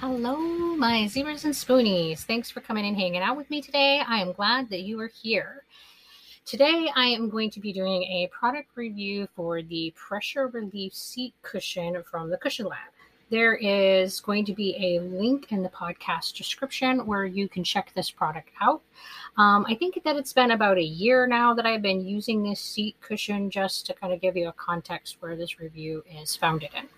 Hello, my zebras and spoonies. Thanks for coming and hanging out with me today. I am glad that you are here. Today, I am going to be doing a product review for the pressure relief seat cushion from the Cushion Lab. There is going to be a link in the podcast description where you can check this product out. Um, I think that it's been about a year now that I've been using this seat cushion just to kind of give you a context where this review is founded in.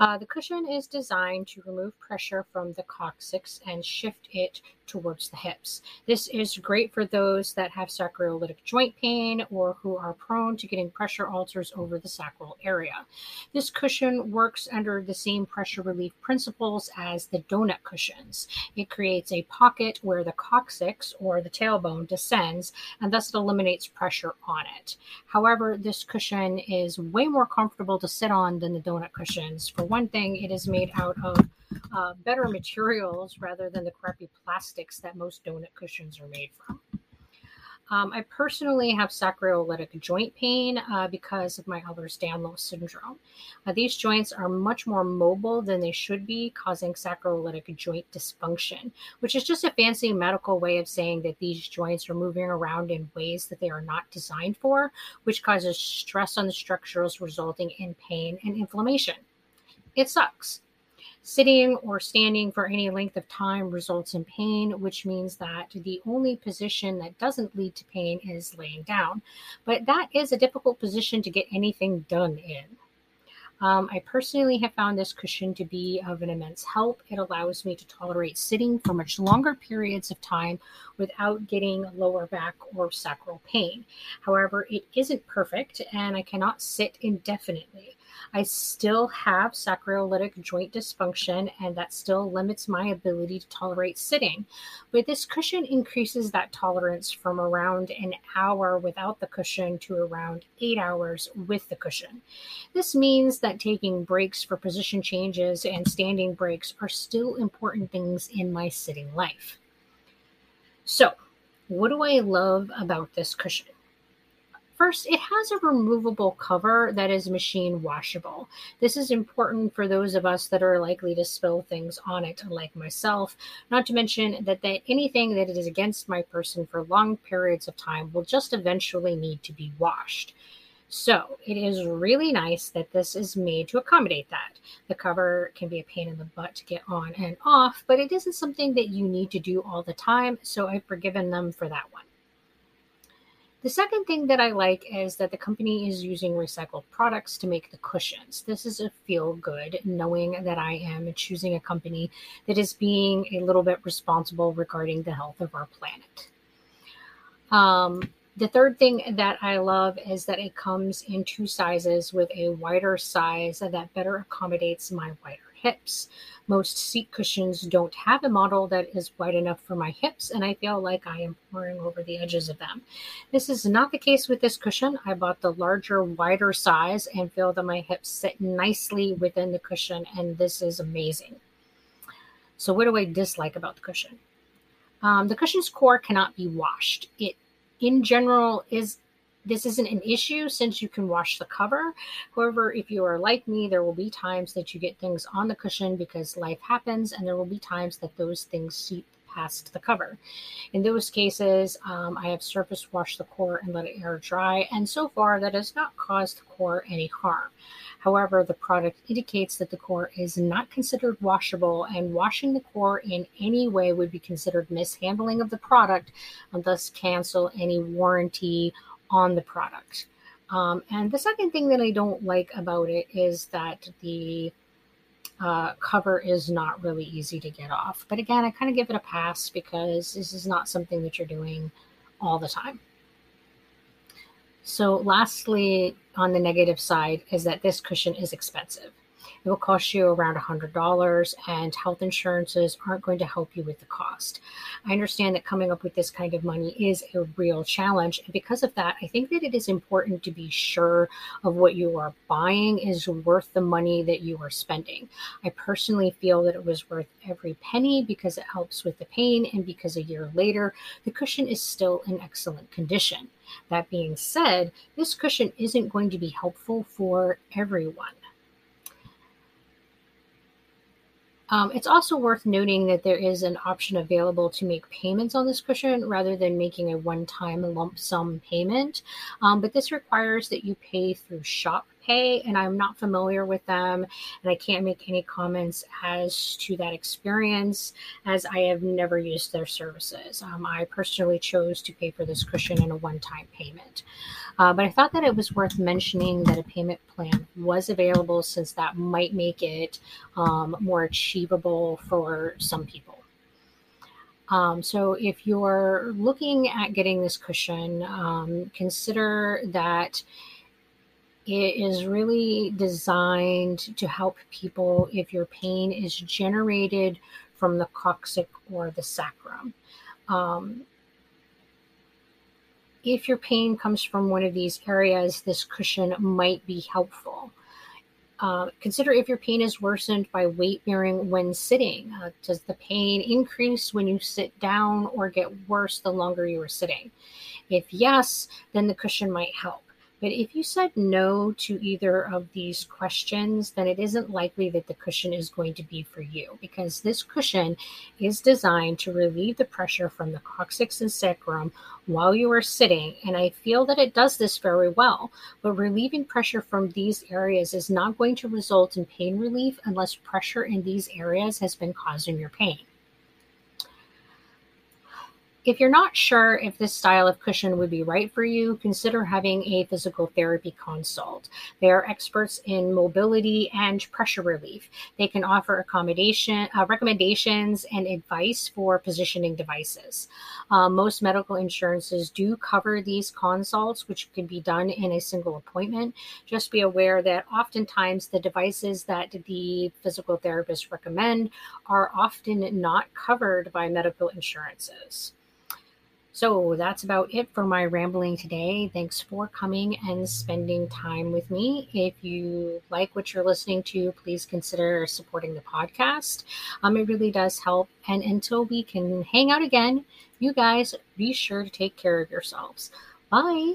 Uh, the cushion is designed to remove pressure from the coccyx and shift it towards the hips. This is great for those that have sacroiliac joint pain or who are prone to getting pressure ulcers over the sacral area. This cushion works under the same pressure relief principles as the donut cushions. It creates a pocket where the coccyx or the tailbone descends and thus it eliminates pressure on it. However, this cushion is way more comfortable to sit on than the donut cushions. For one thing, it is made out of uh, better materials rather than the crappy plastics that most donut cushions are made from. Um, I personally have sacroiliac joint pain uh, because of my Ehlers-Danlos syndrome. Uh, these joints are much more mobile than they should be, causing sacroiliac joint dysfunction, which is just a fancy medical way of saying that these joints are moving around in ways that they are not designed for, which causes stress on the structures, resulting in pain and inflammation. It sucks. Sitting or standing for any length of time results in pain, which means that the only position that doesn't lead to pain is laying down. But that is a difficult position to get anything done in. Um, I personally have found this cushion to be of an immense help. It allows me to tolerate sitting for much longer periods of time without getting lower back or sacral pain. However, it isn't perfect and I cannot sit indefinitely. I still have sacroiliac joint dysfunction, and that still limits my ability to tolerate sitting. But this cushion increases that tolerance from around an hour without the cushion to around eight hours with the cushion. This means that taking breaks for position changes and standing breaks are still important things in my sitting life. So, what do I love about this cushion? First, it has a removable cover that is machine washable. This is important for those of us that are likely to spill things on it, like myself. Not to mention that, that anything that is against my person for long periods of time will just eventually need to be washed. So it is really nice that this is made to accommodate that. The cover can be a pain in the butt to get on and off, but it isn't something that you need to do all the time, so I've forgiven them for that one. The second thing that I like is that the company is using recycled products to make the cushions. This is a feel good knowing that I am choosing a company that is being a little bit responsible regarding the health of our planet. Um, the third thing that I love is that it comes in two sizes with a wider size that better accommodates my wider hips. Most seat cushions don't have a model that is wide enough for my hips, and I feel like I am pouring over the edges of them. This is not the case with this cushion. I bought the larger, wider size and feel that my hips sit nicely within the cushion, and this is amazing. So, what do I dislike about the cushion? Um, the cushion's core cannot be washed. It, in general, is this isn't an issue since you can wash the cover. However, if you are like me, there will be times that you get things on the cushion because life happens, and there will be times that those things seep past the cover. In those cases, um, I have surface washed the core and let it air dry, and so far that has not caused the core any harm. However, the product indicates that the core is not considered washable, and washing the core in any way would be considered mishandling of the product and thus cancel any warranty on the product. Um, and the second thing that I don't like about it is that the uh, cover is not really easy to get off. But again, I kind of give it a pass because this is not something that you're doing all the time. So, lastly, on the negative side, is that this cushion is expensive. It will cost you around $100, and health insurances aren't going to help you with the cost. I understand that coming up with this kind of money is a real challenge. And because of that, I think that it is important to be sure of what you are buying is worth the money that you are spending. I personally feel that it was worth every penny because it helps with the pain, and because a year later, the cushion is still in excellent condition. That being said, this cushion isn't going to be helpful for everyone. Um, it's also worth noting that there is an option available to make payments on this cushion rather than making a one time lump sum payment. Um, but this requires that you pay through Shop Pay, and I'm not familiar with them, and I can't make any comments as to that experience as I have never used their services. Um, I personally chose to pay for this cushion in a one time payment. Uh, but I thought that it was worth mentioning that a payment plan was available since that might make it um, more achievable for some people. Um, so, if you're looking at getting this cushion, um, consider that it is really designed to help people if your pain is generated from the coccyx or the sacrum. Um, if your pain comes from one of these areas, this cushion might be helpful. Uh, consider if your pain is worsened by weight bearing when sitting. Uh, does the pain increase when you sit down or get worse the longer you are sitting? If yes, then the cushion might help. But if you said no to either of these questions, then it isn't likely that the cushion is going to be for you because this cushion is designed to relieve the pressure from the coccyx and sacrum while you are sitting. And I feel that it does this very well. But relieving pressure from these areas is not going to result in pain relief unless pressure in these areas has been causing your pain. If you're not sure if this style of cushion would be right for you, consider having a physical therapy consult. They are experts in mobility and pressure relief. They can offer accommodation, uh, recommendations, and advice for positioning devices. Uh, most medical insurances do cover these consults, which can be done in a single appointment. Just be aware that oftentimes the devices that the physical therapist recommend are often not covered by medical insurances. So that's about it for my rambling today. Thanks for coming and spending time with me. If you like what you're listening to, please consider supporting the podcast. Um, it really does help. And until we can hang out again, you guys be sure to take care of yourselves. Bye.